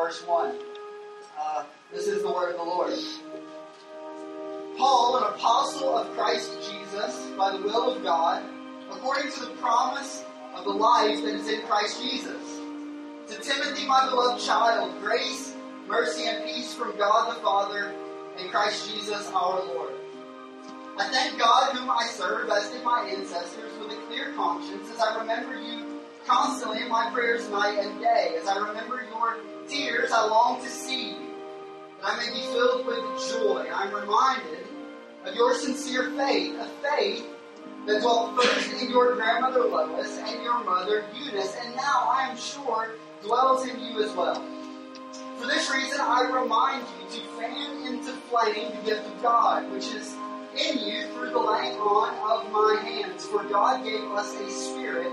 verse 1. Uh, this is the word of the Lord. Paul, an apostle of Christ Jesus, by the will of God, according to the promise of the life that is in Christ Jesus. To Timothy, my beloved child, grace, mercy, and peace from God the Father and Christ Jesus our Lord. I thank God, whom I serve, as did my ancestors, with a clear conscience, as I remember you constantly in my prayers night and day. As I remember your tears, I long to see you, that I may be filled with joy. I'm reminded of your sincere faith, a faith that dwelt first in your grandmother Lois and your mother Eunice, and now I am sure dwells in you as well. For this reason, I remind you to fan into flame the gift of God, which is in you through the laying on of my hands. For God gave us a spirit,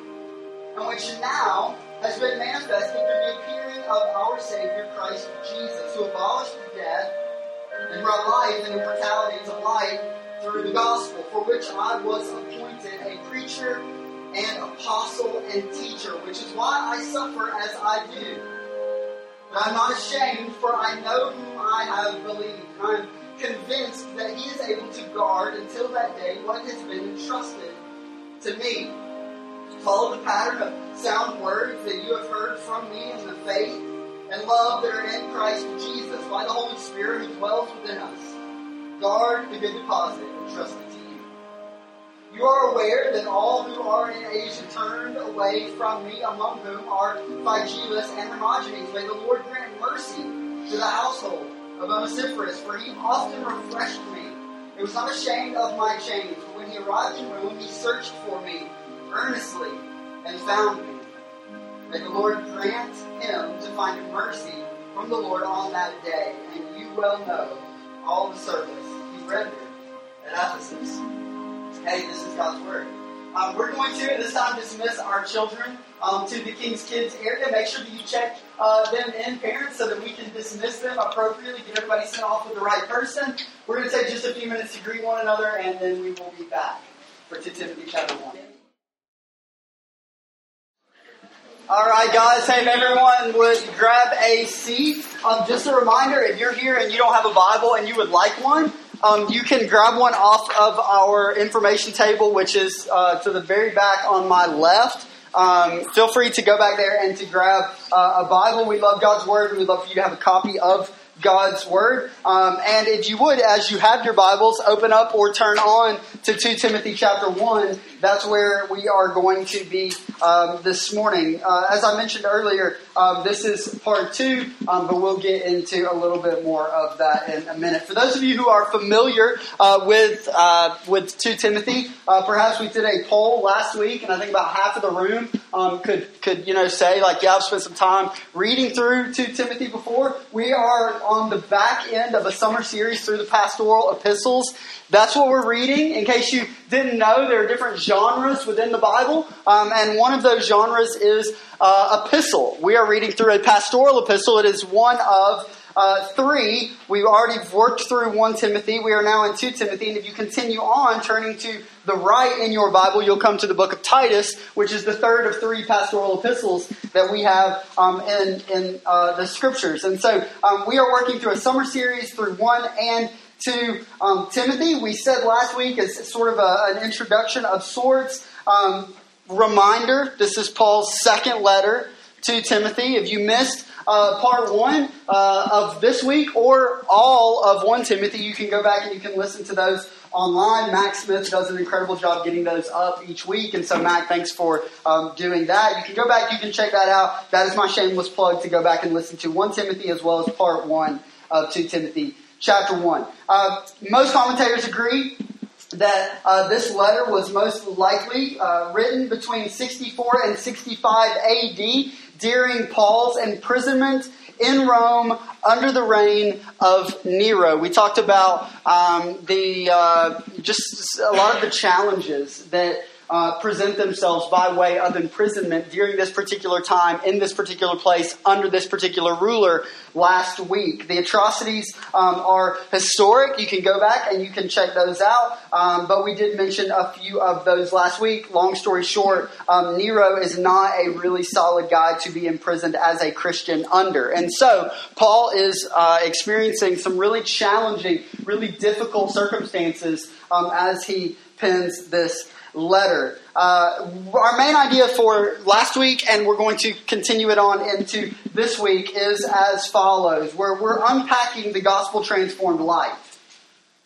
and which now has been manifested through the appearing of our Savior Christ Jesus, who abolished the death and brought life and immortality to light through the gospel, for which I was appointed a preacher and apostle and teacher, which is why I suffer as I do. But I'm not ashamed, for I know whom I have believed. I'm convinced that he is able to guard until that day what has been entrusted to me. Follow the pattern of sound words that you have heard from me in the faith and love that are in Christ Jesus by the Holy Spirit who dwells within us. Guard the good deposit entrusted to you. You are aware that all who are in Asia turned away from me, among whom are Phygelus and Hermogenes. May the Lord grant mercy to the household of Onesiphorus, for he often refreshed me. He was not ashamed of my chains, but when he arrived in Rome, he searched for me earnestly and found me. May the Lord grant him to find mercy from the Lord on that day, and you well know all the service he rendered at Ephesus. Hey, this is God's Word. Um, we're going to, at this time, dismiss our children um, to the King's Kids area. Make sure that you check uh, them in, parents, so that we can dismiss them appropriately, get everybody sent off with the right person. We're going to take just a few minutes to greet one another, and then we will be back for 2 Timothy chapter 1. All right, guys. Hey, if everyone would grab a seat. Um, just a reminder: if you're here and you don't have a Bible and you would like one, um, you can grab one off of our information table, which is uh, to the very back on my left. Um, feel free to go back there and to grab uh, a Bible. We love God's Word. We'd love for you to have a copy of God's Word. Um, and if you would, as you have your Bibles, open up or turn on to 2 Timothy chapter 1. That's where we are going to be um, this morning. Uh, as I mentioned earlier, um, this is part two, um, but we'll get into a little bit more of that in a minute. For those of you who are familiar uh, with uh, with 2 Timothy, uh, perhaps we did a poll last week, and I think about half of the room um, could could you know say like, yeah, I've spent some time reading through 2 Timothy before. We are on the back end of a summer series through the pastoral epistles. That's what we're reading. In case you didn't know, there are different genres within the Bible, um, and one of those genres is uh, epistle. We are reading through a pastoral epistle. It is one of uh, three. We've already worked through 1 Timothy. We are now in 2 Timothy. And if you continue on, turning to the right in your Bible, you'll come to the book of Titus, which is the third of three pastoral epistles that we have um, in, in uh, the scriptures. And so um, we are working through a summer series through 1 and to um, Timothy. We said last week as sort of a, an introduction of sorts. Um, reminder this is Paul's second letter to Timothy. If you missed uh, part one uh, of this week or all of 1 Timothy, you can go back and you can listen to those online. Mac Smith does an incredible job getting those up each week. And so, Mac, thanks for um, doing that. You can go back, you can check that out. That is my shameless plug to go back and listen to 1 Timothy as well as part one of 2 Timothy chapter 1. Uh, most commentators agree that uh, this letter was most likely uh, written between 64 and 65 AD during Paul's imprisonment in Rome under the reign of Nero. We talked about um, the uh, just a lot of the challenges that uh, present themselves by way of imprisonment during this particular time, in this particular place, under this particular ruler last week. The atrocities um, are historic. You can go back and you can check those out. Um, but we did mention a few of those last week. Long story short, um, Nero is not a really solid guy to be imprisoned as a Christian under. And so Paul is uh, experiencing some really challenging, really difficult circumstances um, as he pens this letter. Uh, our main idea for last week, and we're going to continue it on into this week, is as follows where we're unpacking the gospel transformed life.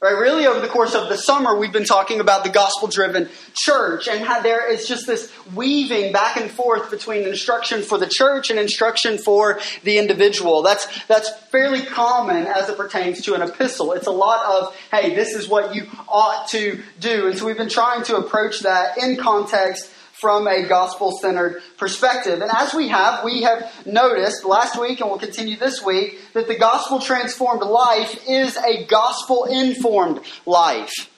Right, really, over the course of the summer, we've been talking about the gospel driven church and how there is just this weaving back and forth between instruction for the church and instruction for the individual. That's, that's fairly common as it pertains to an epistle. It's a lot of, hey, this is what you ought to do. And so we've been trying to approach that in context from a gospel centered perspective. And as we have, we have noticed last week and we'll continue this week that the gospel transformed life is a gospel informed life.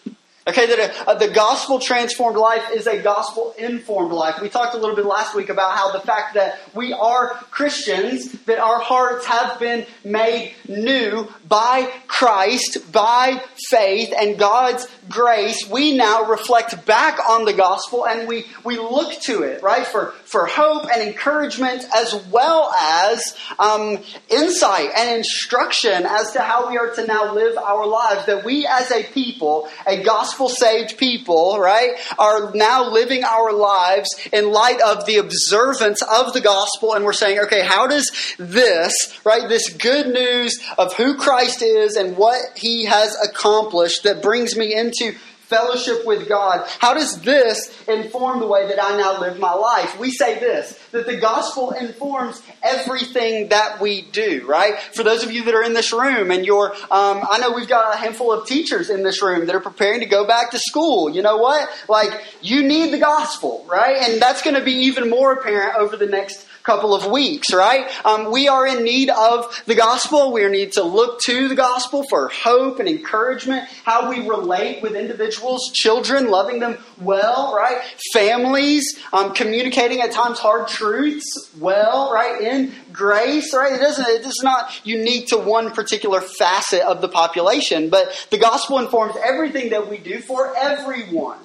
Okay, that a, the gospel transformed life is a gospel informed life. We talked a little bit last week about how the fact that we are Christians, that our hearts have been made new by Christ, by faith, and God's grace, we now reflect back on the gospel and we, we look to it, right, for, for hope and encouragement as well as um, insight and instruction as to how we are to now live our lives. That we as a people, a gospel saved people, right, are now living our lives in light of the observance of the gospel and we're saying, okay, how does this, right, this good news of who Christ is and what he has accomplished that brings me into into fellowship with God. How does this inform the way that I now live my life? We say this that the gospel informs everything that we do, right? For those of you that are in this room and you're, um, I know we've got a handful of teachers in this room that are preparing to go back to school. You know what? Like, you need the gospel, right? And that's going to be even more apparent over the next couple of weeks, right? Um, we are in need of the gospel. We need to look to the gospel for hope and encouragement, how we relate with individuals, children, loving them well, right? Families, um, communicating at times hard truths well, right? In grace, right? It doesn't, it is not unique to one particular facet of the population, but the gospel informs everything that we do for everyone,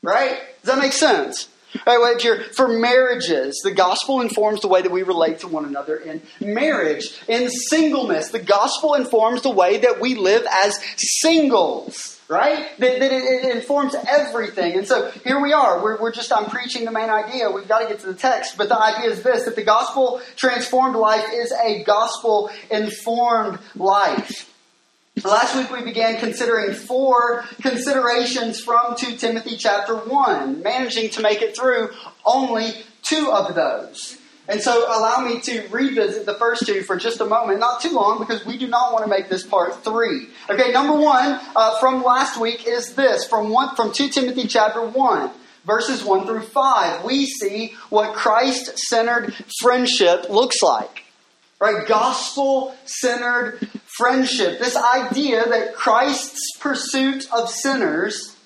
right? Does that make sense? Right, for marriages, the gospel informs the way that we relate to one another in marriage. In singleness, the gospel informs the way that we live as singles right? That, that it, it, informs everything. And so here we are. We're, we're just, I'm preaching the main idea. We've got to get to the text. But the idea is this that the gospel transformed life is a gospel informed life. Last week we began considering four considerations from 2 Timothy chapter 1, managing to make it through only two of those. And so allow me to revisit the first two for just a moment, not too long, because we do not want to make this part three. Okay, number one uh, from last week is this from one from 2 Timothy chapter 1 verses 1 through 5, we see what Christ centered friendship looks like. Right? Gospel centered friendship. This idea that Christ's pursuit of sinners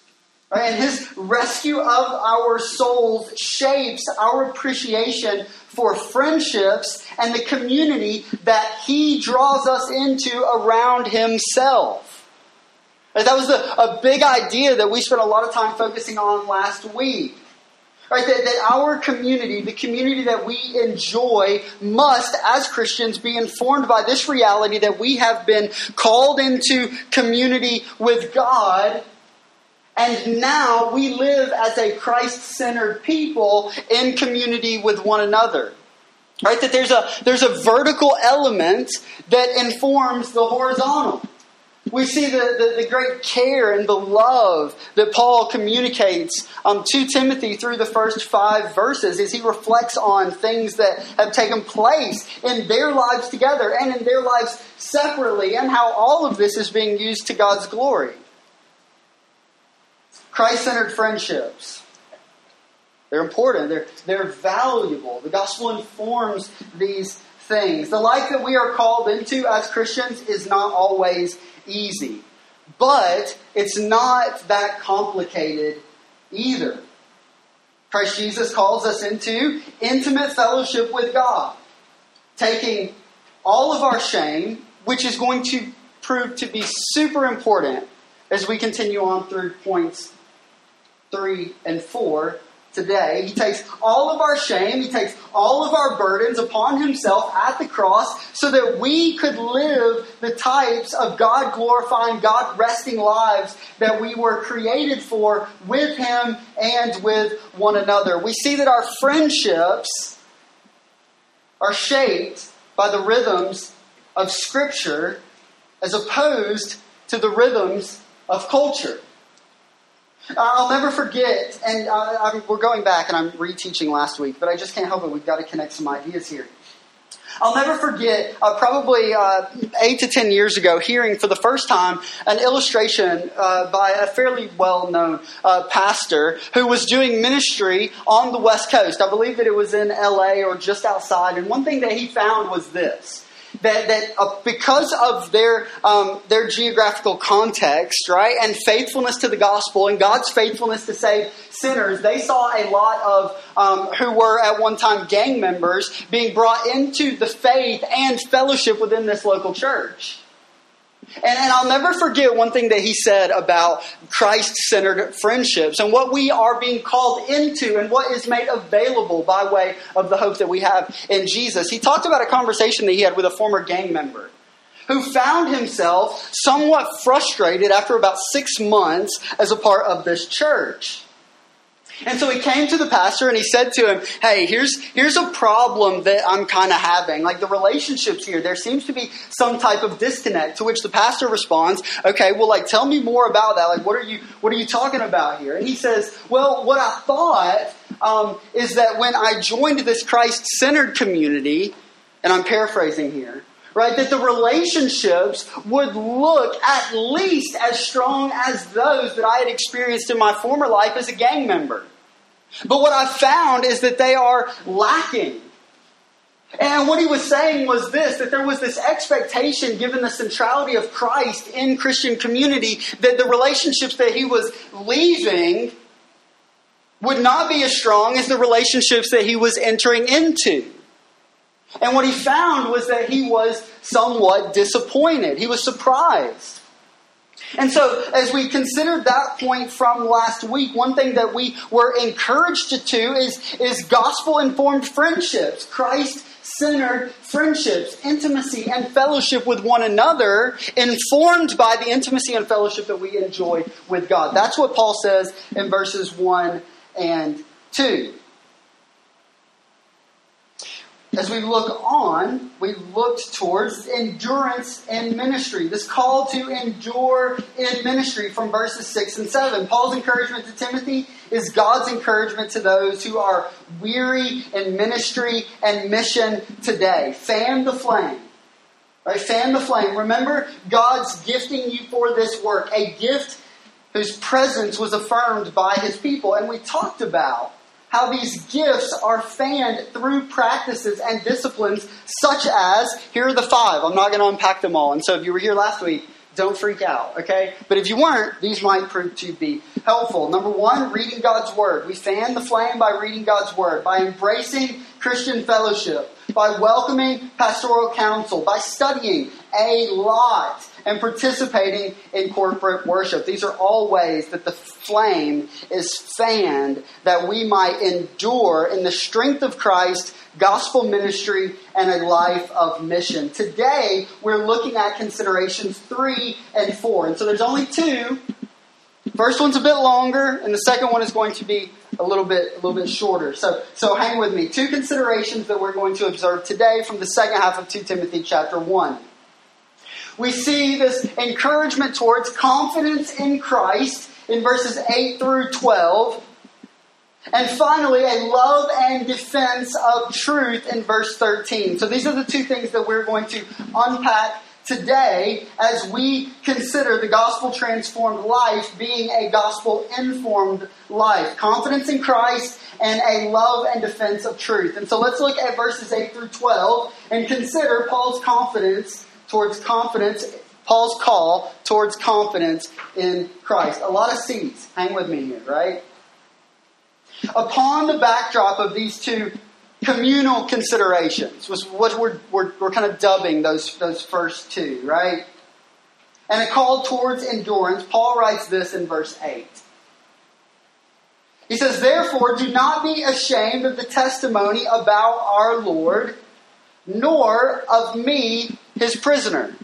right, and his rescue of our souls shapes our appreciation for friendships and the community that he draws us into around himself. That was a, a big idea that we spent a lot of time focusing on last week. Right, that, that our community, the community that we enjoy, must, as Christians, be informed by this reality that we have been called into community with God, and now we live as a Christ centered people in community with one another. Right? That there's a, there's a vertical element that informs the horizontal. We see the, the, the, great care and the love that Paul communicates um, to Timothy through the first five verses as he reflects on things that have taken place in their lives together and in their lives separately, and how all of this is being used to God's glory. Christ centered friendships. They're important, they're, they're valuable. The gospel informs these things. The life that we are called into as Christians is not always easy, but it's not that complicated either. Christ Jesus calls us into intimate fellowship with God, taking all of our shame, which is going to prove to be super important as we continue on through points three and four today. He takes all of our shame, He takes all of our burdens upon Himself at the cross so that we could live the types of God glorifying, God resting lives that we were created for with Him and with one another. We see that our friendships are shaped by the rhythms of Scripture as opposed to the rhythms of culture. I'll never forget, and uh, we're going back and I'm reteaching last week, but I just can't help it. We've got to connect some ideas here. I'll never forget, uh, probably uh, eight to ten years ago, hearing for the first time an illustration uh, by a fairly well known uh, pastor who was doing ministry on the West Coast. I believe that it was in LA or just outside. And one thing that he found was this that, that uh, because of their um, their geographical context, right, and faithfulness to the gospel and God's faithfulness to save sinners, they saw a lot of um, who were at one time gang members being brought into the faith and fellowship within this local church. And, and I'll never forget one thing that he said about Christ centered friendships and what we are being called into and what is made available by way of the hope that we have in Jesus. He talked about a conversation that he had with a former gang member who found himself somewhat frustrated after about six months as a part of this church. And so he came to the pastor and he said to him, Hey, here's, here's a problem that I'm kind of having. Like the relationships here, there seems to be some type of disconnect. To which the pastor responds, Okay, well, like, tell me more about that. Like, what are you, what are you talking about here? And he says, Well, what I thought um, is that when I joined this Christ centered community, and I'm paraphrasing here, right? That the relationships would look at least as strong as those that I had experienced in my former life as a gang member. But what I found is that they are lacking. And what he was saying was this that there was this expectation, given the centrality of Christ in Christian community, that the relationships that he was leaving would not be as strong as the relationships that he was entering into. And what he found was that he was somewhat disappointed. He was surprised. And so, as we considered that point from last week, one thing that we were encouraged to do is, is gospel informed friendships, Christ centered friendships, intimacy, and fellowship with one another, informed by the intimacy and fellowship that we enjoy with God. That's what Paul says in verses 1 and 2 as we look on, we looked towards endurance in ministry. This call to endure in ministry from verses 6 and 7. Paul's encouragement to Timothy is God's encouragement to those who are weary in ministry and mission today. Fan the flame. Right? Fan the flame. Remember, God's gifting you for this work, a gift whose presence was affirmed by his people. And we talked about how these gifts are fanned through practices and disciplines such as here are the five. I'm not going to unpack them all. And so if you were here last week, don't freak out, okay? But if you weren't, these might prove to be helpful. Number one, reading God's Word. We fan the flame by reading God's Word, by embracing Christian fellowship, by welcoming pastoral counsel, by studying a lot and participating in corporate worship. These are all ways that the flame is fanned that we might endure in the strength of Christ, gospel ministry, and a life of mission. Today, we're looking at considerations three and four. And so there's only two. First one's a bit longer, and the second one is going to be a little bit a little bit shorter. So so hang with me. Two considerations that we're going to observe today from the second half of 2 Timothy chapter 1. We see this encouragement towards confidence in Christ in verses 8 through 12. And finally, a love and defense of truth in verse 13. So these are the two things that we're going to unpack today as we consider the gospel transformed life being a gospel informed life. Confidence in Christ and a love and defense of truth. And so let's look at verses 8 through 12 and consider Paul's confidence towards confidence, Paul's call towards confidence in Christ. A lot of C's. Hang with me here, right? Upon the backdrop of these two communal considerations was what we're, we're, we're kind of dubbing those, those first two, right? And a call towards endurance, Paul writes this in verse 8. He says, Therefore, do not be ashamed of the testimony about our Lord, nor of me, his prisoner.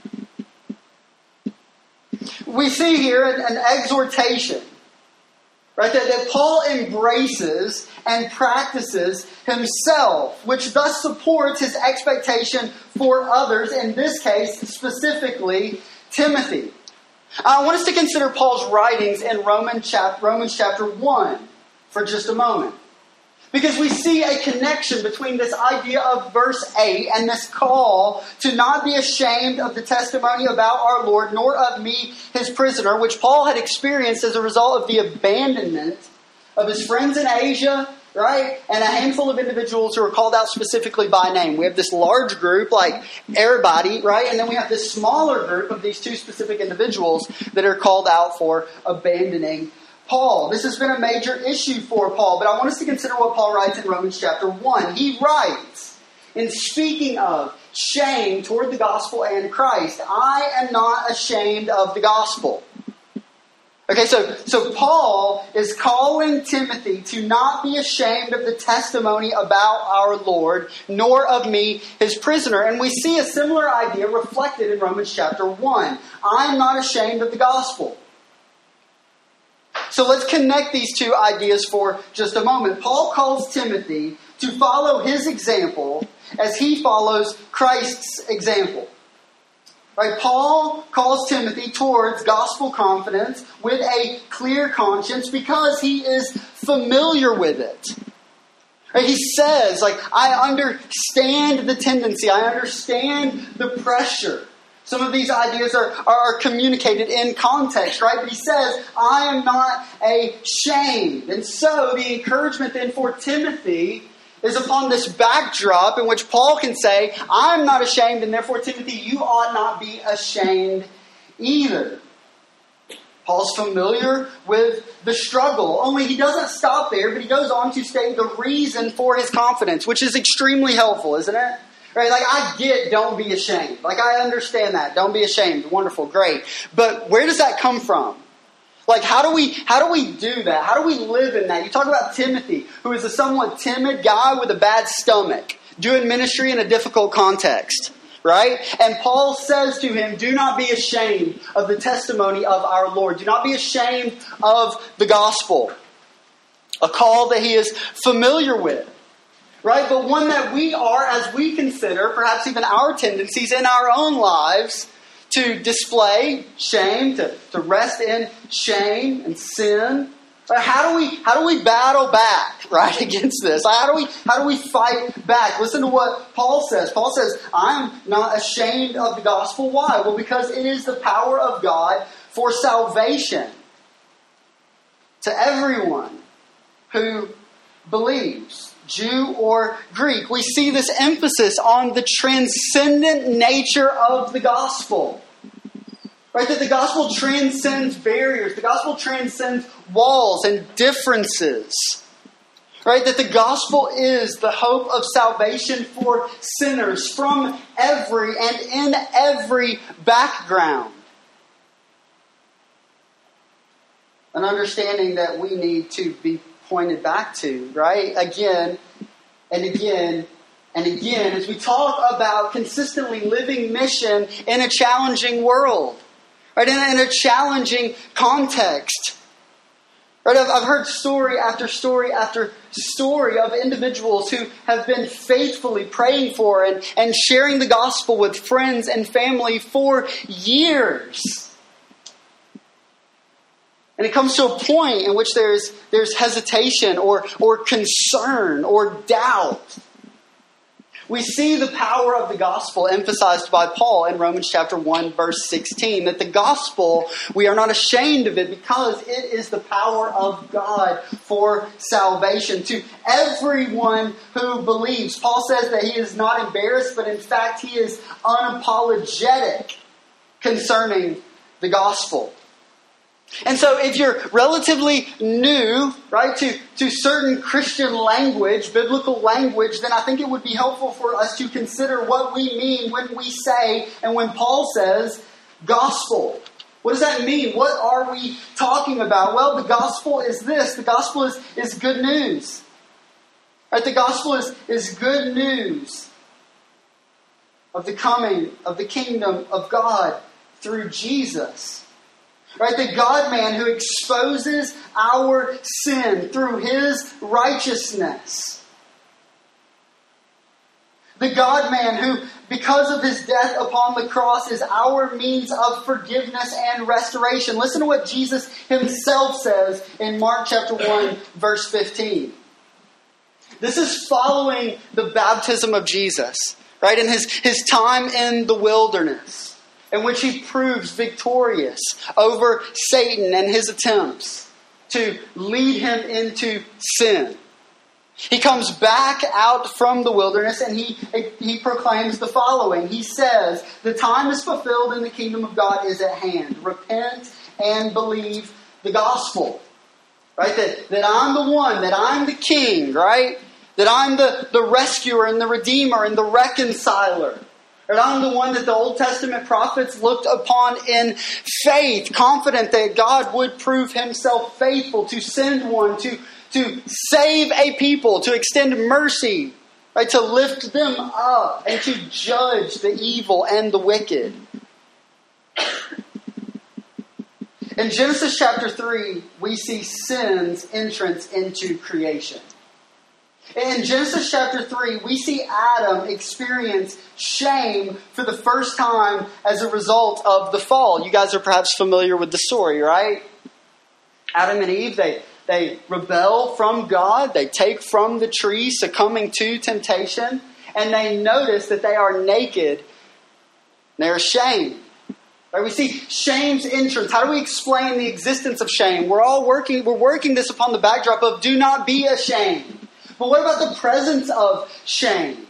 We see here an, an exhortation Right? That, that Paul embraces and practices himself, which thus supports his expectation for others, in this case, specifically Timothy. I want us to consider Paul's writings in Romans chapter, Romans chapter 1 for just a moment. Because we see a connection between this idea of verse 8 and this call to not be ashamed of the testimony about our Lord, nor of me, his prisoner, which Paul had experienced as a result of the abandonment of his friends in Asia, right? And a handful of individuals who are called out specifically by name. We have this large group, like everybody, right? And then we have this smaller group of these two specific individuals that are called out for abandoning Paul. This has been a major issue for Paul, but I want us to consider what Paul writes in Romans chapter 1. He writes, in speaking of shame toward the gospel and Christ, I am not ashamed of the gospel. Okay, so, so Paul is calling Timothy to not be ashamed of the testimony about our Lord, nor of me, his prisoner. And we see a similar idea reflected in Romans chapter 1. I am not ashamed of the gospel. So let's connect these two ideas for just a moment. Paul calls Timothy to follow his example as he follows Christ's example. Right? Paul calls Timothy towards gospel confidence with a clear conscience because he is familiar with it. Right? He says, like, I understand the tendency, I understand the pressure. Some of these ideas are, are communicated in context, right? But he says, I am not ashamed. And so the encouragement then for Timothy is upon this backdrop in which Paul can say, I'm not ashamed, and therefore, Timothy, you ought not be ashamed either. Paul's familiar with the struggle, only he doesn't stop there, but he goes on to state the reason for his confidence, which is extremely helpful, isn't it? Right? Like, I get don't be ashamed. Like, I understand that. Don't be ashamed. Wonderful. Great. But where does that come from? Like, how do we, how do we do that? How do we live in that? You talk about Timothy, who is a somewhat timid guy with a bad stomach, doing ministry in a difficult context. Right? And Paul says to him, Do not be ashamed of the testimony of our Lord. Do not be ashamed of the gospel. A call that he is familiar with right? But one that we are, as we consider, perhaps even our tendencies in our own lives, to display shame, to, to rest in shame and sin. How do we how do we battle back right against this? How do we how do we fight back? Listen to what Paul says. Paul says, "I'm not ashamed of the gospel. Why? Well, because it is the power of God for salvation to everyone who believes." Jew or Greek. We see this emphasis on the transcendent nature of the gospel. Right? That the gospel transcends barriers, the gospel transcends walls and differences. Right? That the gospel is the hope of salvation for sinners from every and in every background. An understanding that we need to be pointed back to, right? Again and again and again as we talk about consistently living mission in a challenging world, right? In a, in a challenging context. Right? I've, I've heard story after story after story of individuals who have been faithfully praying for and, and sharing the gospel with friends and family for years and it comes to a point in which there's, there's hesitation or, or concern or doubt. We see the power of the gospel emphasized by Paul in Romans chapter 1 verse 16 that the gospel we are not ashamed of it because it is the power of God for salvation to everyone who believes. Paul says that he is not embarrassed but in fact he is unapologetic concerning the gospel. And so, if you're relatively new, right, to, to certain Christian language, biblical language, then I think it would be helpful for us to consider what we mean when we say and when Paul says gospel. What does that mean? What are we talking about? Well, the gospel is this the gospel is, is good news. Right? The gospel is, is good news of the coming of the kingdom of God through Jesus. Right? The God man who exposes our sin through his righteousness. The God man who, because of his death upon the cross, is our means of forgiveness and restoration. Listen to what Jesus himself says in Mark chapter 1, verse 15. This is following the baptism of Jesus, right? In his, his time in the wilderness in which he proves victorious over Satan and his attempts to lead him into sin. He comes back out from the wilderness and he, he proclaims the following. He says, The time is fulfilled and the kingdom of God is at hand. Repent and believe the gospel. Right? That, that I'm the one, that I'm the king, right? That I'm the, the rescuer and the redeemer and the reconciler. I'm the one that the Old Testament prophets looked upon in faith, confident that God would prove himself faithful to send one, to, to save a people, to extend mercy, right, to lift them up, and to judge the evil and the wicked. In Genesis chapter 3, we see sin's entrance into creation. In Genesis chapter 3, we see Adam experience shame for the first time as a result of the fall. You guys are perhaps familiar with the story, right? Adam and Eve, they, they rebel from God, they take from the tree, succumbing to temptation, and they notice that they are naked. They're ashamed. Right? We see shame's entrance. How do we explain the existence of shame? We're all working, we're working this upon the backdrop of do not be ashamed. But what about the presence of shame?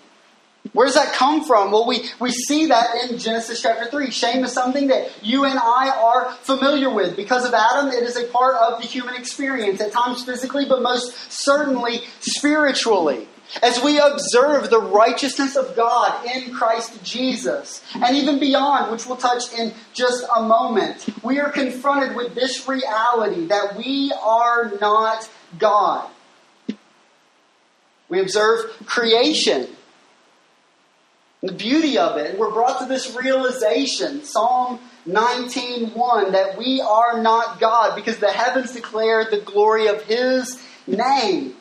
Where does that come from? Well, we, we see that in Genesis chapter 3. Shame is something that you and I are familiar with. Because of Adam, it is a part of the human experience, at times physically, but most certainly spiritually. As we observe the righteousness of God in Christ Jesus, and even beyond, which we'll touch in just a moment, we are confronted with this reality that we are not God. We observe creation, the beauty of it. And we're brought to this realization, Psalm 19:1, that we are not God because the heavens declare the glory of His name.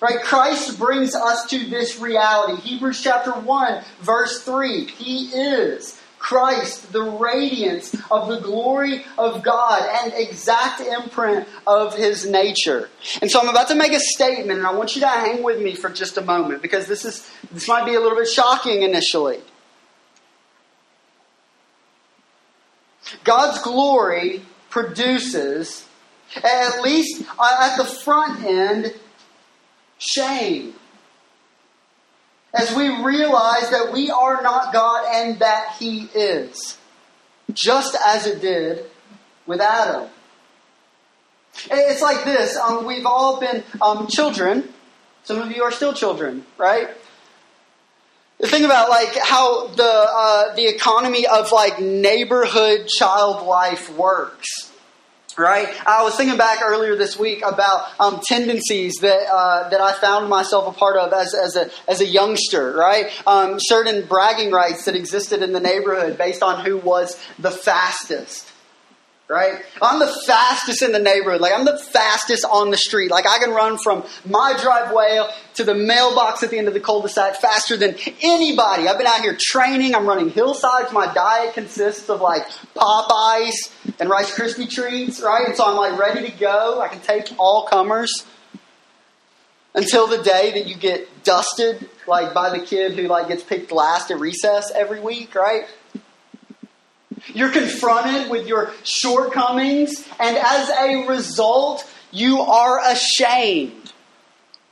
Right? Christ brings us to this reality. Hebrews chapter 1, verse 3. He is Christ, the radiance of the glory of God and exact imprint of his nature. And so I'm about to make a statement and I want you to hang with me for just a moment because this is this might be a little bit shocking initially. God's glory produces at least uh, at the front end shame as we realize that we are not God and that He is, just as it did with Adam. It's like this um, we've all been um, children. Some of you are still children, right? Think about like how the uh, the economy of like neighborhood child life works right? I was thinking back earlier this week about um, tendencies that uh, that I found myself a part of as, as a as a youngster, right? Um, certain bragging rights that existed in the neighborhood based on who was the fastest right? I'm the fastest in the neighborhood. Like, I'm the fastest on the street. Like, I can run from my driveway to the mailbox at the end of the cul-de-sac faster than anybody. I've been out here training. I'm running hillsides. My diet consists of, like, Popeyes and Rice Krispie treats, right? And so I'm, like, ready to go. I can take all comers until the day that you get dusted like by the kid who like gets picked last at recess every week, right? You're confronted with your shortcomings, and as a result, you are ashamed.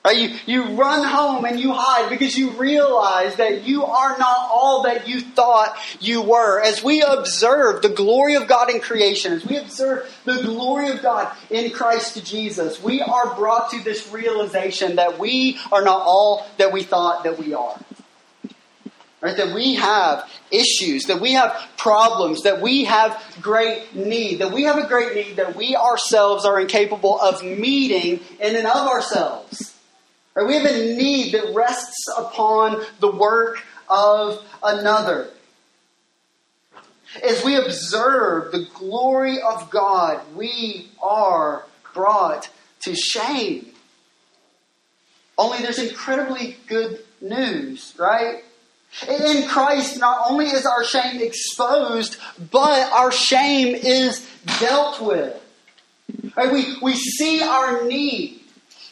Right? You, you run home and you hide because you realize that you are not all that you thought you were. As we observe the glory of God in creation, as we observe the glory of God in Christ Jesus, we are brought to this realization that we are not all that we thought that we are. Right? That we have issues, that we have problems, that we have great need, that we have a great need that we ourselves are incapable of meeting in and of ourselves. Right? We have a need that rests upon the work of another. As we observe the glory of God, we are brought to shame. Only there's incredibly good news, right? In Christ, not only is our shame exposed, but our shame is dealt with. Right? We, we see our need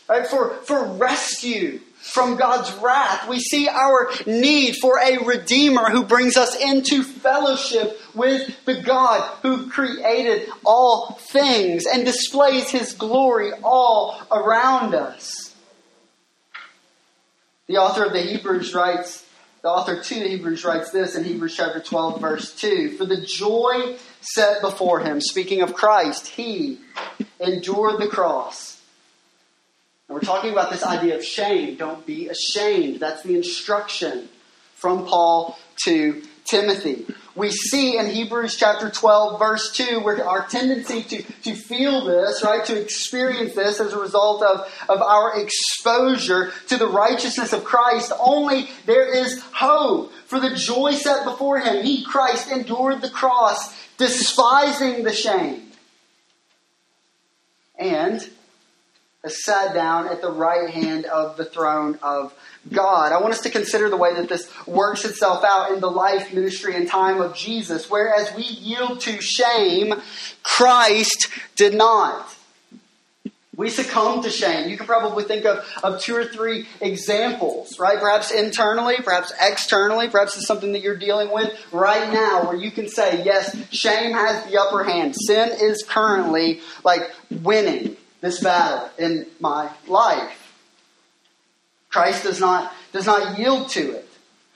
right, for, for rescue from God's wrath. We see our need for a Redeemer who brings us into fellowship with the God who created all things and displays His glory all around us. The author of the Hebrews writes, the author to Hebrews writes this in Hebrews chapter 12, verse 2 For the joy set before him, speaking of Christ, he endured the cross and we're talking about this idea of shame. Don't be ashamed. That's the instruction from Paul to Timothy. We see in Hebrews chapter 12, verse 2, where our tendency to, to feel this, right, to experience this as a result of, of our exposure to the righteousness of Christ, only there is hope. For the joy set before him, he, Christ, endured the cross, despising the shame. And sat down at the right hand of the throne of God. I want us to consider the way that this works itself out in the life, ministry, and time of Jesus. Whereas we yield to shame, Christ did not. We succumb to shame. You can probably think of, of two or three examples, right? Perhaps internally, perhaps externally, perhaps it's something that you're dealing with right now where you can say, yes, shame has the upper hand. Sin is currently like winning this battle in my life. Christ does not, does not yield to it.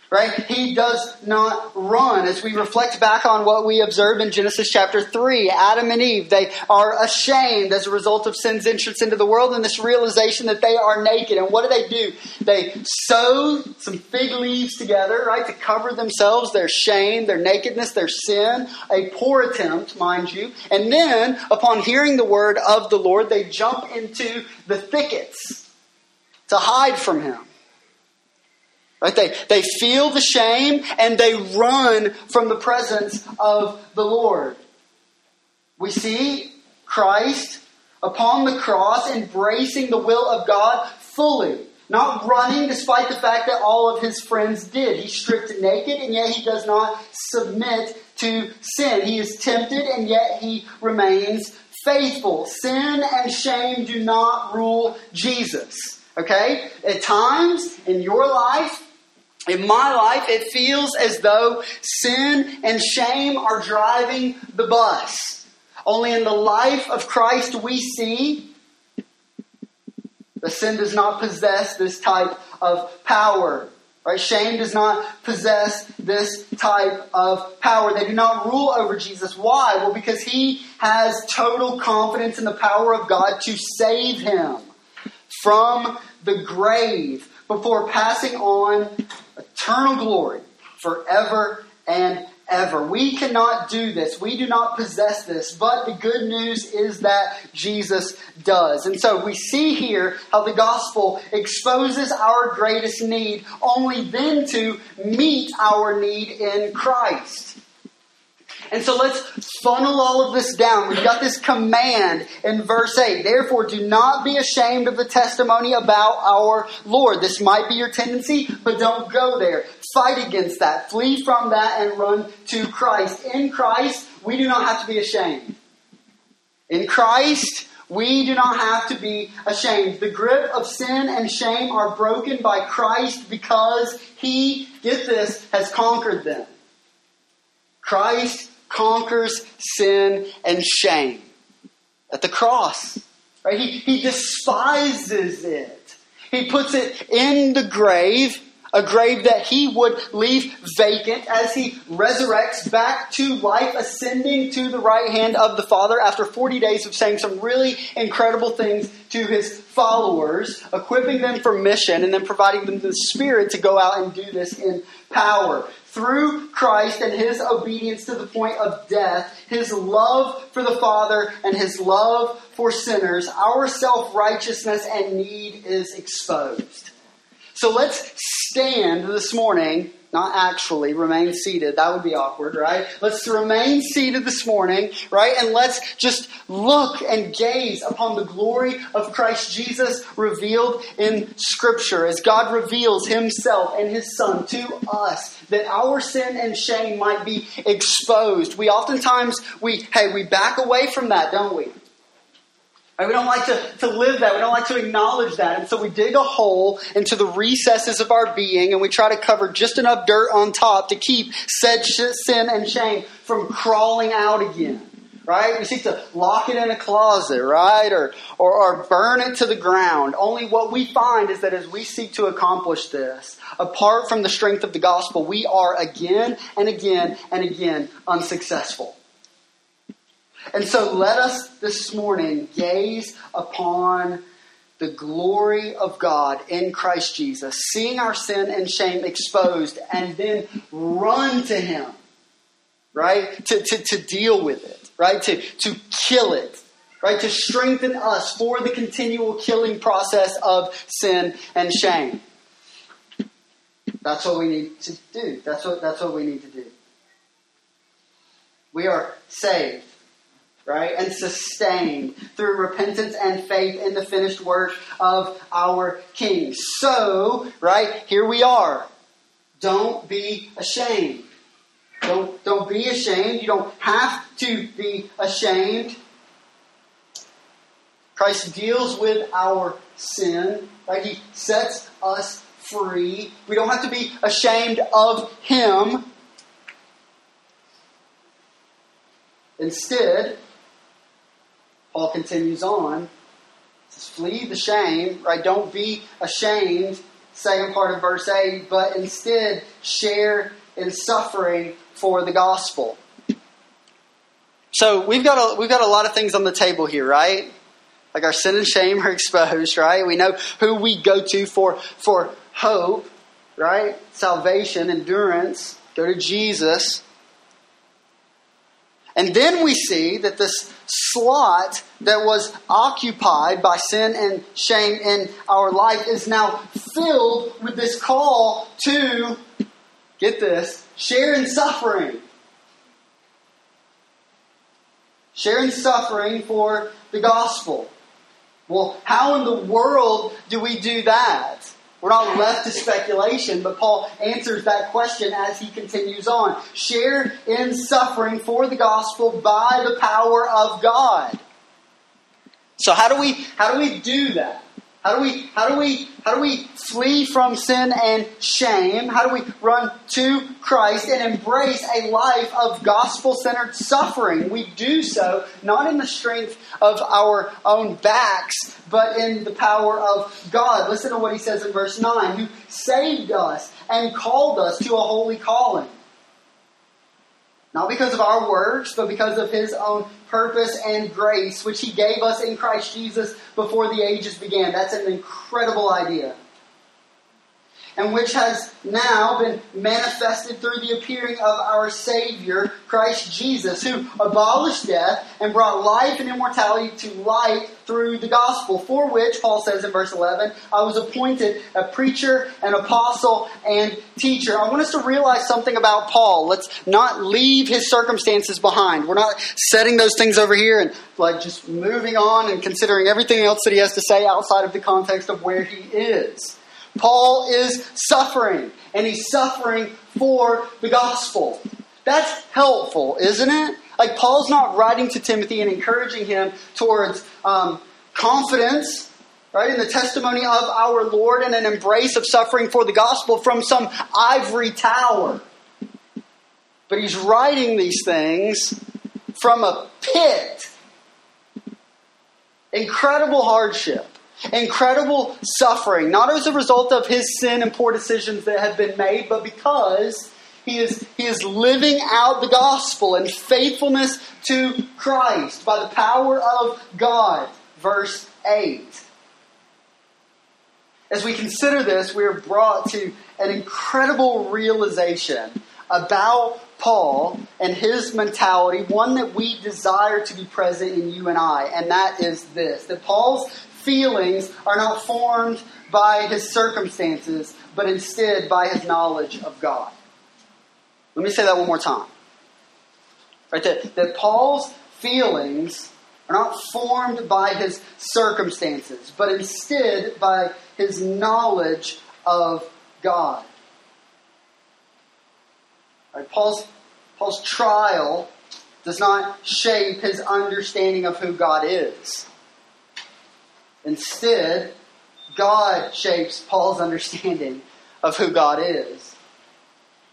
Right? He does not run. As we reflect back on what we observe in Genesis chapter 3, Adam and Eve, they are ashamed as a result of sin's entrance into the world and this realization that they are naked. And what do they do? They sew some fig leaves together, right, to cover themselves, their shame, their nakedness, their sin, a poor attempt, mind you. And then, upon hearing the word of the Lord, they jump into the thickets to hide from him. Right? They, they feel the shame and they run from the presence of the Lord. We see Christ upon the cross embracing the will of God fully. Not running despite the fact that all of his friends did. He's stripped naked and yet he does not submit to sin. He is tempted and yet he remains faithful. Sin and shame do not rule Jesus. Okay? At times in your life, in my life, it feels as though sin and shame are driving the bus. Only in the life of Christ we see that sin does not possess this type of power. Right? Shame does not possess this type of power. They do not rule over Jesus. Why? Well, because he has total confidence in the power of God to save him from the grave before passing on eternal glory forever and ever. We cannot do this. We do not possess this. But the good news is that Jesus does. And so we see here how the gospel exposes our greatest need only then to meet our need in Christ. And so let's funnel all of this down. We've got this command in verse 8. Therefore, do not be ashamed of the testimony about our Lord. This might be your tendency, but don't go there. Fight against that. Flee from that and run to Christ. In Christ, we do not have to be ashamed. In Christ, We do not have to be ashamed. The grip of sin and shame are broken by Christ because he, get this, has conquered them. Christ conquers sin and shame at the cross. Right? He, he despises it. He puts it in the grave a grave that he would leave vacant as he resurrects back to life, ascending to the right hand of the Father after 40 days of saying some really incredible things to his followers, equipping them for mission, and then providing them the Spirit to go out and do this in power. Through Christ and his obedience to the point of death, his love for the Father and his love for sinners, our self righteousness and need is exposed. So let's stand this morning, not actually remain seated. That would be awkward, right? Let's remain seated this morning, right? And let's just look and gaze upon the glory of Christ Jesus revealed in Scripture as God reveals Himself and His Son to us that our sin and shame might be exposed. We oftentimes, we, hey, we back away from that, don't we? Right? We don't like to, to live that. We don't like to acknowledge that. And so we dig a hole into the recesses of our being and we try to cover just enough dirt on top to keep said sin and shame from crawling out again. Right? We seek to lock it in a closet, right? Or, or, or burn it to the ground. Only what we find is that as we seek to accomplish this, apart from the strength of the gospel, we are again and again and again unsuccessful. And so let us this morning gaze upon the glory of God in Christ Jesus, seeing our sin and shame exposed, and then run to Him, right? To, to, to deal with it, right? To, to kill it, right? To strengthen us for the continual killing process of sin and shame. That's what we need to do. That's what, that's what we need to do. We are saved right? And sustained through repentance and faith in the finished work of our King. So, right, here we are. Don't be ashamed. Don't, don't be ashamed. You don't have to be ashamed. Christ deals with our sin, right? He sets us free. We don't have to be ashamed of Him. Instead, Paul continues on. Says, Flee the shame, right? Don't be ashamed, second part of verse 8, but instead share in suffering for the gospel. So we've got a, we've got a lot of things on the table here, right? Like our sin and shame are exposed, right? We know who we go to for, for hope, right? Salvation, endurance. Go to Jesus. And then we see that this slot that was occupied by sin and shame in our life is now filled with this call to, get this, share in suffering. Share in suffering for the gospel. Well, how in the world do we do that? We're not left to speculation, but Paul answers that question as he continues on. Share in suffering for the gospel by the power of God. So how do we how do we do that? How do we how do we how do we flee from sin and shame? How do we run to Christ and embrace a life of gospel-centered suffering? We do so not in the strength of our own backs, but in the power of God. Listen to what he says in verse 9, who saved us and called us to a holy calling. Not because of our works, but because of his own purpose, and grace, which He gave us in Christ Jesus before the ages began. That's an incredible idea and which has now been manifested through the appearing of our Savior, Christ Jesus, who abolished death and brought life and immortality to light through the gospel, for which, Paul says in verse 11, I was appointed a preacher, an apostle, and teacher. I want us to realize something about Paul. Let's not leave his circumstances behind. We're not setting those things over here and like just moving on and considering everything else that he has to say outside of the context of where he is. Paul is suffering, and he's suffering for the gospel. That's helpful, isn't it? Like, Paul's not writing to Timothy and encouraging him towards um, confidence, right, in the testimony of our Lord and an embrace of suffering for the gospel from some ivory tower. But he's writing these things from a pit. Incredible hardship, incredible suffering, not as a result of his sin and poor decisions that have been made, but because he is, he is living out the gospel and faithfulness to Christ by the power of God. Verse 8. As we consider this, we are brought to an incredible realization about Paul and his mentality, one that we desire to be present in you and I, and that is this that Paul's feelings are not formed by his circumstances, but instead by his knowledge of God. Let me say that one more time. Right? That, that Paul's feelings are not formed by his circumstances, but instead by his knowledge of God. Right? Paul's, Paul's trial does not shape his understanding of who God is. Instead, God shapes Paul's understanding of who God is.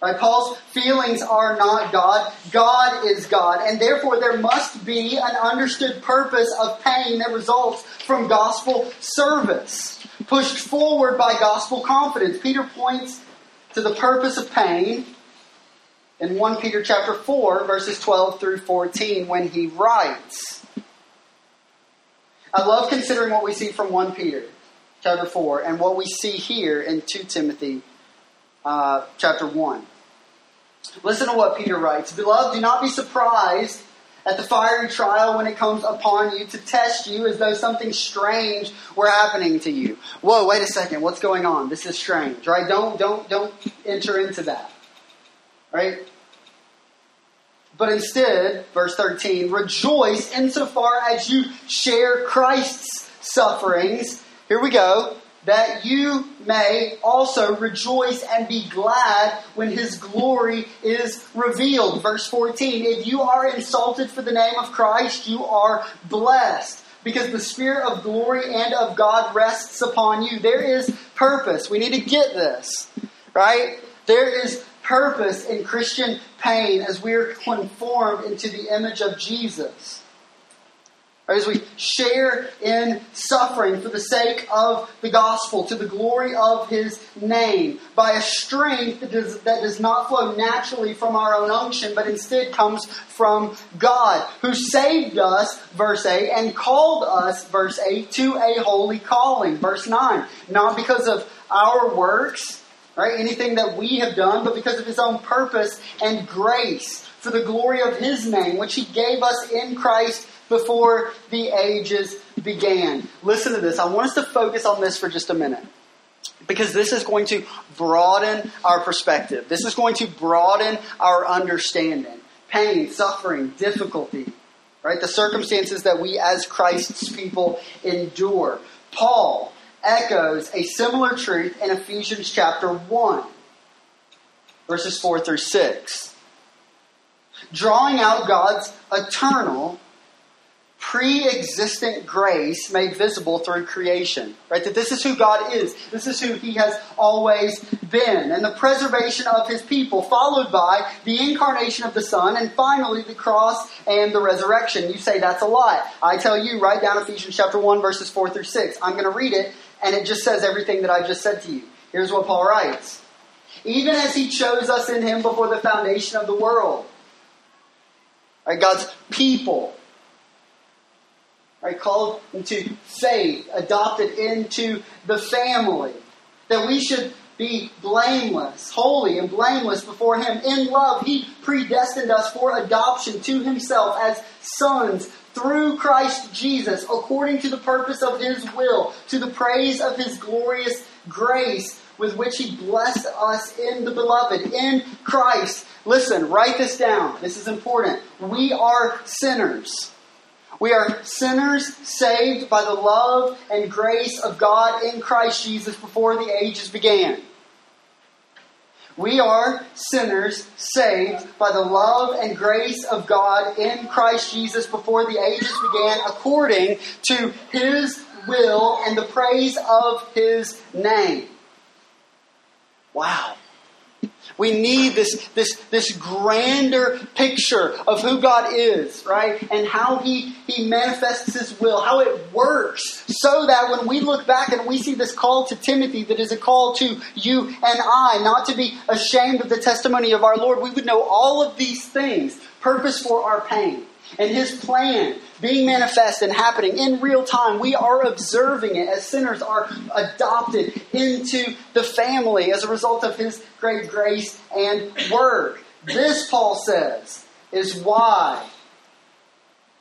Right? Paul's feelings are not God. God is God. And therefore, there must be an understood purpose of pain that results from gospel service, pushed forward by gospel confidence. Peter points to the purpose of pain in 1 Peter chapter 4 verses 12 through 14 when he writes I love considering what we see from 1 Peter chapter 4 and what we see here in 2 Timothy uh, chapter 1. Listen to what Peter writes. Beloved, do not be surprised at the fiery trial when it comes upon you to test you as though something strange were happening to you. Whoa, wait a second. What's going on? This is strange, right? Don't don't don't enter into that. Right? But instead, verse 13, rejoice insofar as you share Christ's sufferings. Here we go. That you may also rejoice and be glad when his glory is revealed. Verse 14, if you are insulted for the name of Christ, you are blessed because the Spirit of glory and of God rests upon you. There is purpose. We need to get this, right? There is purpose in Christian pain as we are conformed into the image of Jesus. As we share in suffering for the sake of the gospel, to the glory of his name, by a strength that does, that does not flow naturally from our own unction, but instead comes from God, who saved us, verse 8, and called us, verse 8, to a holy calling, verse 9. Not because of our works, right? Anything that we have done, but because of his own purpose and grace for the glory of his name, which he gave us in Christ before the ages began. Listen to this. I want us to focus on this for just a minute. Because this is going to broaden our perspective. This is going to broaden our understanding. Pain, suffering, difficulty, right? The circumstances that we as Christ's people endure. Paul, echoes a similar truth in Ephesians chapter 1, verses 4 through 6. Drawing out God's eternal, pre existent grace made visible through creation. Right? That this is who God is. This is who He has always been. And the preservation of His people, followed by the incarnation of the Son, and finally the cross and the resurrection. You say that's a lie. I tell you, write down Ephesians chapter 1, verses 4 through 6. I'm going to read it and it just says everything that I just said to you. Here's what Paul writes Even as he chose us in him before the foundation of the world, right, God's people, right, called into faith, adopted into the family, that we should be blameless, holy, and blameless before Him. In love, He predestined us for adoption to Himself as sons through Christ Jesus, according to the purpose of His will, to the praise of His glorious grace with which He blessed us in the beloved, in Christ. Listen, write this down. This is important. We are sinners. We are sinners saved by the love and grace of God in Christ Jesus before the ages began. We are sinners saved by the love and grace of God in Christ Jesus before the ages began, according to His will and the praise of His name. Wow. We need this, this, this grander picture of who God is, right? And how he, he manifests His will, how it works, so that when we look back and we see this call to Timothy that is a call to you and I, not to be ashamed of the testimony of our Lord, we would know all of these things, purpose for our pain and his plan being manifest and happening in real time. We are observing it as sinners are adopted into the family as a result of his great grace and work. This, Paul says, is why,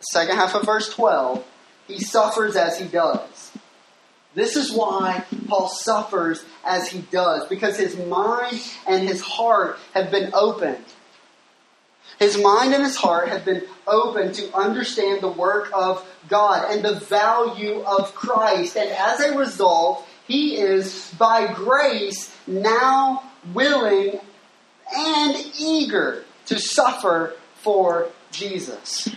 second half of verse 12, he suffers as he does. This is why Paul suffers as he does, because his mind and his heart have been opened his mind and his heart have been open to understand the work of God and the value of Christ. And as a result, he is, by grace, now willing and eager to suffer for Jesus.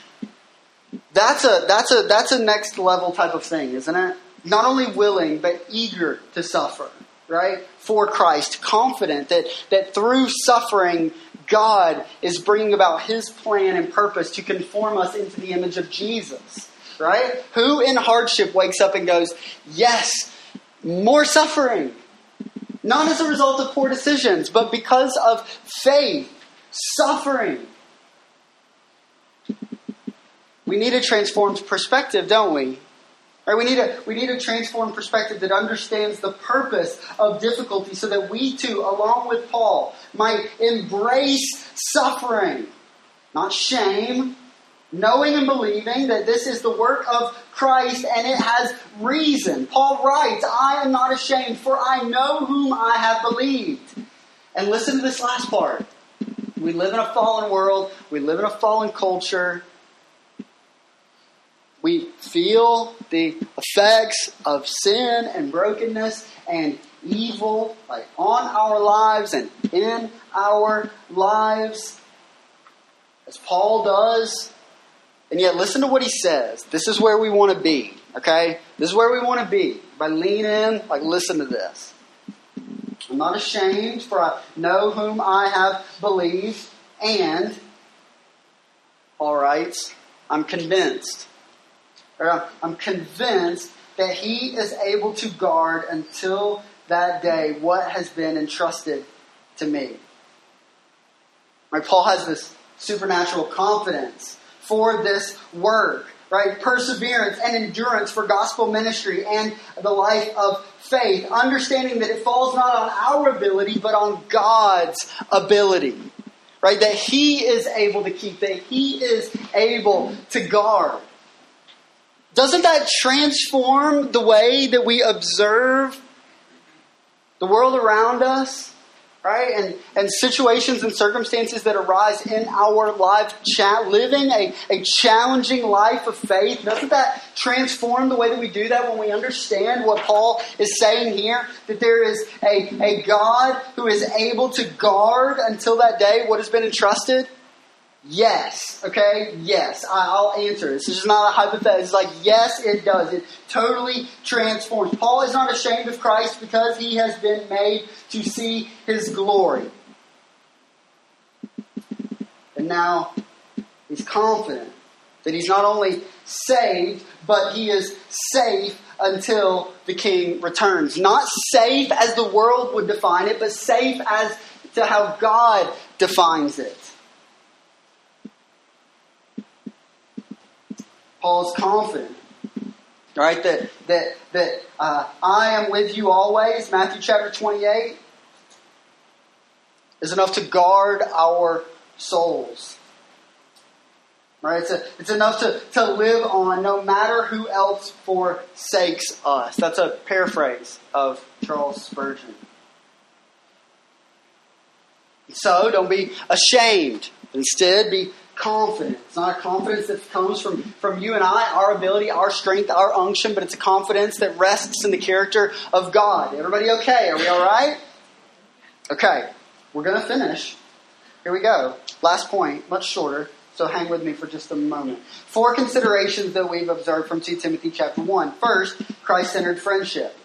That's a, that's a, that's a next level type of thing, isn't it? Not only willing, but eager to suffer, right? For Christ, confident that, that through suffering, God is bringing about His plan and purpose to conform us into the image of Jesus, right? Who in hardship wakes up and goes, Yes, more suffering. Not as a result of poor decisions, but because of faith, suffering. We need a transformed perspective, don't we? Right, we, need a, we need a transformed perspective that understands the purpose of difficulty so that we too, along with Paul, might embrace suffering, not shame, knowing and believing that this is the work of Christ and it has reason. Paul writes, I am not ashamed, for I know whom I have believed. And listen to this last part. We live in a fallen world, we live in a fallen culture. We feel the effects of sin and brokenness and evil like on our lives and in our lives as Paul does. And yet listen to what he says. This is where we want to be, okay? This is where we want to be. By lean in, like listen to this. I'm not ashamed, for I know whom I have believed, and all right, I'm convinced Um, I'm convinced that He is able to guard until that day what has been entrusted to me. Right? Paul has this supernatural confidence for this work, right? Perseverance and endurance for gospel ministry and the life of faith, understanding that it falls not on our ability, but on God's ability. Right? That He is able to keep, that He is able to guard. Doesn't that transform the way that we observe the world around us? Right? And, and situations and circumstances that arise in our life, cha- living a, a challenging life of faith, doesn't that transform the way that we do that when we understand what Paul is saying here? That there is a, a God who is able to guard until that day what has been entrusted? Yes. Okay? Yes. I'll answer. This This is not a hypothetical. It's like, yes, it does. It totally transforms. Paul is not ashamed of Christ because he has been made to see his glory. And now he's confident that he's not only saved, but he is safe until the king returns. Not safe as the world would define it, but safe as to how God defines it. Paul's confident, right? That that that uh, I am with you always. Matthew chapter twenty-eight is enough to guard our souls. Right? It's, a, it's enough to, to live on no matter who else forsakes us. That's a paraphrase of Charles Spurgeon. So don't be ashamed. Instead, be confident. It's not a confidence that comes from, from you and I, our ability, our strength, our unction, but it's a confidence that rests in the character of God. Everybody okay? Are we all right? Okay. we're going to finish. Here we go. Last point, much shorter, so hang with me for just a moment. Four considerations that we've observed from 2 Timothy chapter 1. First, Christ centered friendship.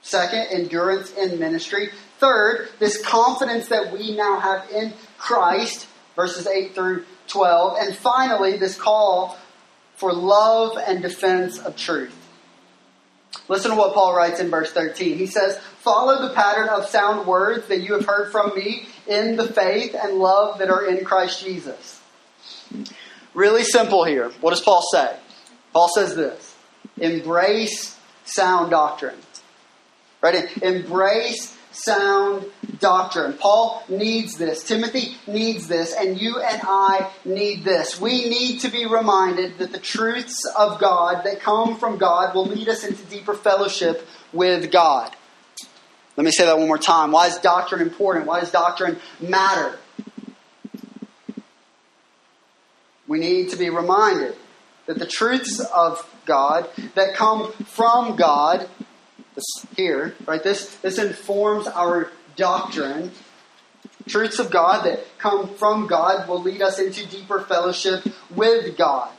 Second, endurance in ministry. Third, this confidence that we now have in Christ, verses 8 through 12. And finally, this call for love and defense of truth. Listen to what Paul writes in verse 13. He says, Follow the pattern of sound words that you have heard from me in the faith and love that are in Christ Jesus. Really simple here. What does Paul say? Paul says this Embrace sound doctrine. Right? Embrace sound doctrine. Paul needs this. Timothy needs this. And you and I need this. We need to be reminded that the truths of God that come from God will lead us into deeper fellowship with God. Let me say that one more time. Why is doctrine important? Why does doctrine matter? We need to be reminded that the truths of God that come from God this here, right? This, this informs our doctrine. Truths of God that come from God will lead us into deeper fellowship with God.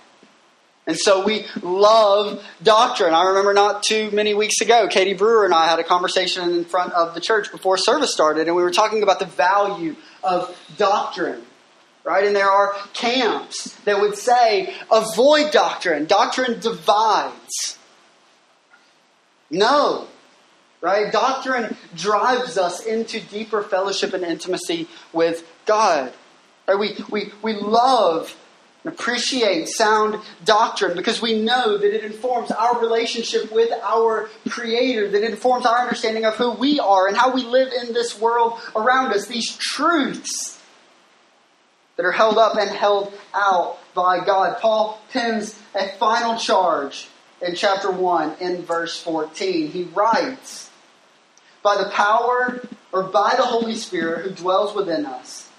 And so we love doctrine. I remember not too many weeks ago, Katie Brewer and I had a conversation in front of the church before service started, and we were talking about the value of doctrine. Right? And there are camps that would say, avoid doctrine. Doctrine divides. No. Right? Doctrine drives us into deeper fellowship and intimacy with God. Right? We, we, we love and appreciate sound doctrine because we know that it informs our relationship with our Creator, that it informs our understanding of who we are and how we live in this world around us. These truths that are held up and held out by God. Paul pins a final charge in chapter 1 in verse 14. He writes, By the power or by the Holy Spirit who dwells within us,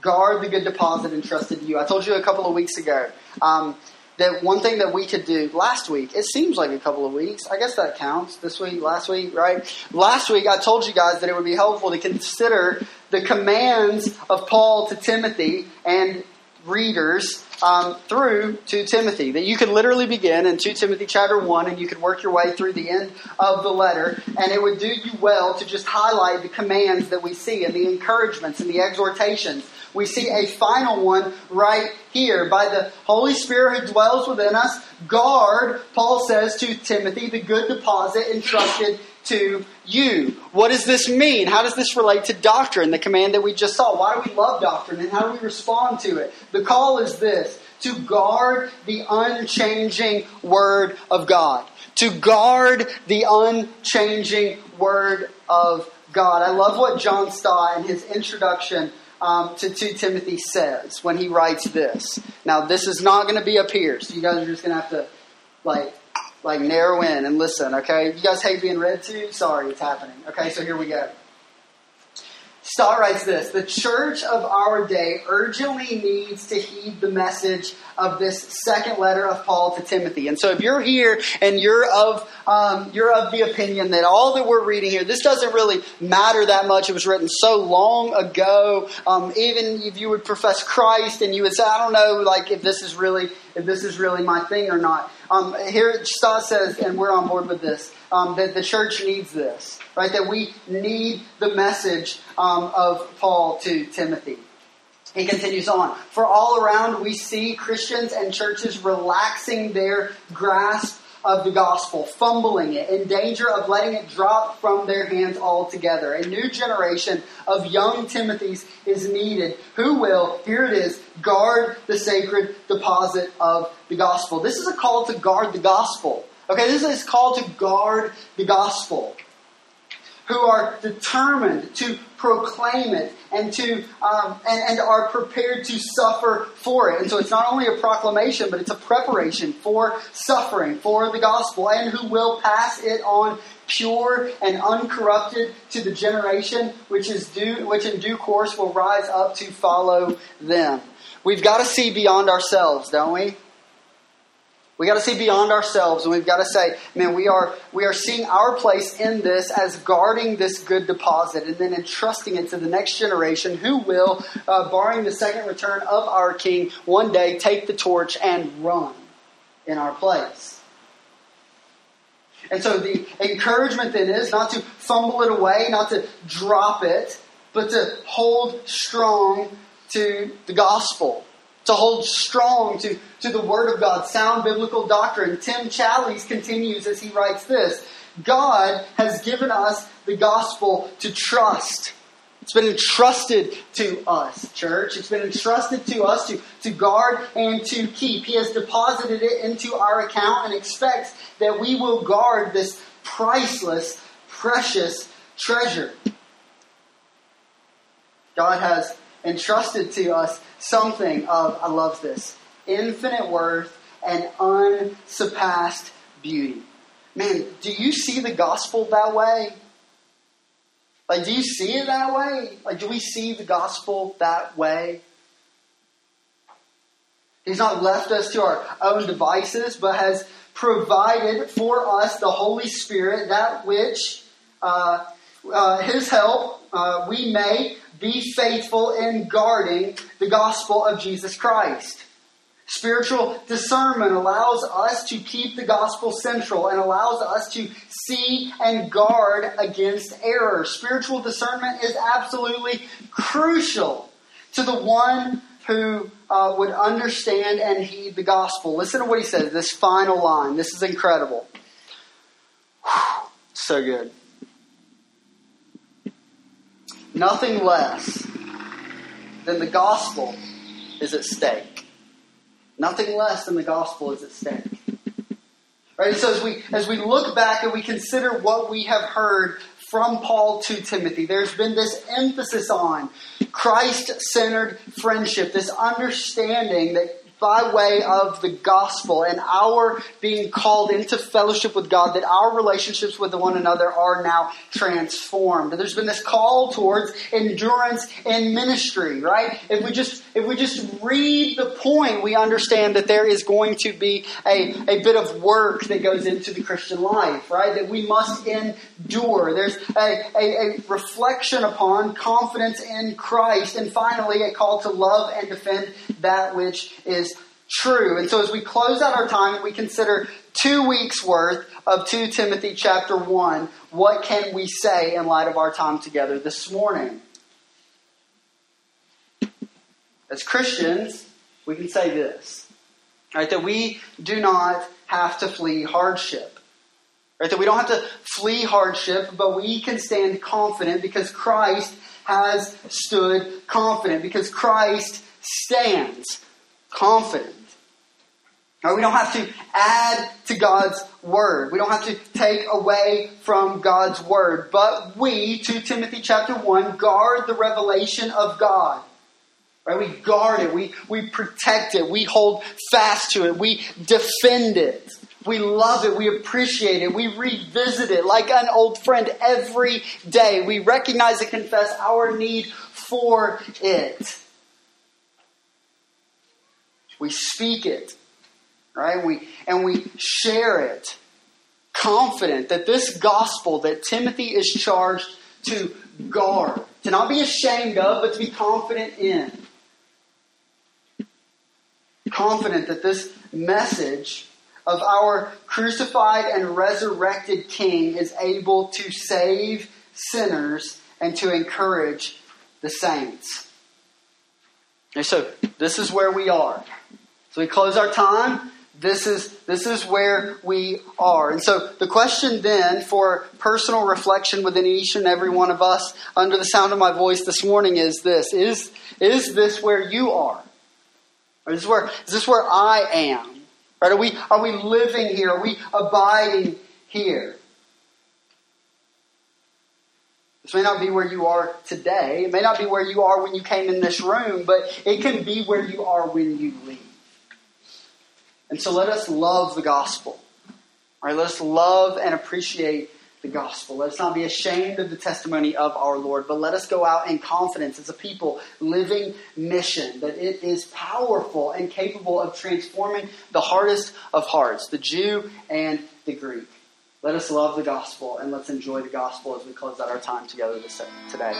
guard the good deposit entrusted to you. I told you a couple of weeks ago um, that one thing that we could do last week, it seems like a couple of weeks. I guess that counts. This week, last week, right? Last week, I told you guys that it would be helpful to consider the commands of Paul to Timothy and readers um, through to Timothy. That you could literally begin in 2 Timothy chapter 1 and you could work your way through the end of the letter. And it would do you well to just highlight the commands that we see and the encouragements and the exhortations. We see a final one right here. By the Holy Spirit who dwells within us, guard, Paul says to Timothy, the good deposit entrusted to you. What does this mean? How does this relate to doctrine, the command that we just saw? Why do we love doctrine and how do we respond to it? The call is this to guard the unchanging Word of God. To guard the unchanging Word of God. I love what John Stott in his introduction um, to 2 Timothy says when he writes this. Now, this is not going to be up here, so you guys are just going to have to, like, like narrow in and listen, okay? You guys hate being read to? Sorry, it's happening. Okay, so here we go. Stott writes this The church of our day urgently needs to heed the message of this second letter of Paul to Timothy. And so, if you're here and you're of um, you're of the opinion that all that we're reading here, this doesn't really matter that much. It was written so long ago. Um, even if you would profess Christ and you would say, I don't know, like if this is really if this is really my thing or not. Um, here, Stott says, and we're on board with this, um, that the church needs this right? That we need the message um, of Paul to Timothy. He continues on. For all around, we see Christians and churches relaxing their grasp of the gospel, fumbling it, in danger of letting it drop from their hands altogether. A new generation of young Timothys is needed who will, here it is, guard the sacred deposit of the gospel. This is a call to guard the gospel. Okay, this is called to guard the gospel who are determined to proclaim it and to um, and, and are prepared to suffer for it. And so it's not only a proclamation, but it's a preparation for suffering for the gospel, and who will pass it on pure and uncorrupted to the generation which is due which in due course will rise up to follow them. We've got to see beyond ourselves, don't we? We got to see beyond ourselves, and we've got to say, man, we are we are seeing our place in this as guarding this good deposit, and then entrusting it to the next generation, who will, uh, barring the second return of our King, one day take the torch and run in our place. And so the encouragement then is not to fumble it away, not to drop it, but to hold strong to the gospel to hold strong to, to the Word of God, sound biblical doctrine. Tim Challies continues as he writes this God has given us the gospel to trust. It's been entrusted to us, church. It's been entrusted to us to, to guard and to keep. He has deposited it into our account and expects that we will guard this priceless, precious treasure. God has entrusted to us something of, I love this, infinite worth and unsurpassed beauty. Man, do you see the gospel that way? Like, do you see it that way? Like, do we see the gospel that way? He's not left us to our own devices, but has provided for us the Holy Spirit, that which uh, uh, His help uh, we may be faithful in guarding the gospel of Jesus Christ. Spiritual discernment allows us to keep the gospel central and allows us to see and guard against error. Spiritual discernment is absolutely crucial to the one who uh, would understand and heed the gospel. Listen to what he says, this final line. This is incredible. Whew, so good. Nothing less than the gospel is at stake. Nothing less than the gospel is at stake. Right? So as we as we look back and we consider what we have heard from Paul to Timothy, there's been this emphasis on Christ-centered friendship, this understanding that by way of the gospel and our being called into fellowship with God, that our relationships with one another are now transformed. There's been this call towards endurance in ministry, right? If we just if we just read the point, we understand that there is going to be a, a bit of work that goes into the Christian life, right? That we must endure. There's a, a, a reflection upon confidence in Christ, and finally a call to love and defend that which is true. And so as we close out our time and we consider two weeks worth of 2 Timothy chapter 1, what can we say in light of our time together this morning? As Christians, we can say this. Right, that we do not have to flee hardship. Right, that we don't have to flee hardship, but we can stand confident because Christ has stood confident, because Christ stands confident. Right, we don't have to add to God's word. We don't have to take away from God's word. But we, 2 Timothy chapter 1, guard the revelation of God. Right? We guard it. We, we protect it. We hold fast to it. We defend it. We love it. We appreciate it. We revisit it like an old friend every day. We recognize and confess our need for it. We speak it, right? We, and we share it, confident that this gospel that Timothy is charged to guard, to not be ashamed of, but to be confident in. Confident that this message of our crucified and resurrected King is able to save sinners and to encourage the saints. And so, this is where we are. So we close our time. This is, this is where we are. And so the question then for personal reflection within each and every one of us under the sound of my voice this morning is this. Is, is this where you are? Or is this where, is this where I am? Right? Are we, are we living here? Are we abiding here? This may not be where you are today. It may not be where you are when you came in this room, but it can be where you are when you leave. And so let us love the gospel. All right, let us love and appreciate the gospel. Let us not be ashamed of the testimony of our Lord, but let us go out in confidence as a people living mission that it is powerful and capable of transforming the hardest of hearts, the Jew and the Greek. Let us love the gospel and let's enjoy the gospel as we close out our time together today.